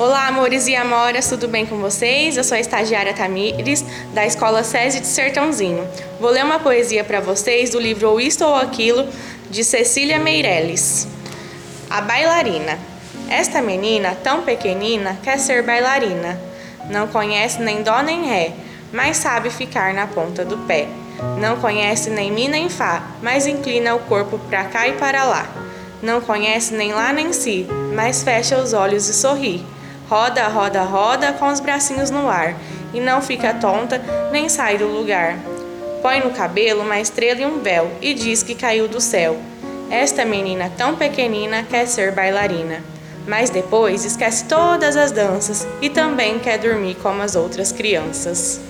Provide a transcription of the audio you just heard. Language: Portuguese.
Olá, amores e amoras, tudo bem com vocês? Eu sou a estagiária Tamires, da Escola SESI de Sertãozinho. Vou ler uma poesia para vocês do livro Ou Isto ou Aquilo, de Cecília Meirelles. A bailarina. Esta menina, tão pequenina, quer ser bailarina. Não conhece nem dó nem ré, mas sabe ficar na ponta do pé. Não conhece nem mi nem fá, mas inclina o corpo para cá e para lá. Não conhece nem lá nem si, mas fecha os olhos e sorri. Roda, roda, roda com os bracinhos no ar e não fica tonta nem sai do lugar. Põe no cabelo uma estrela e um véu e diz que caiu do céu. Esta menina tão pequenina quer ser bailarina, mas depois esquece todas as danças e também quer dormir como as outras crianças.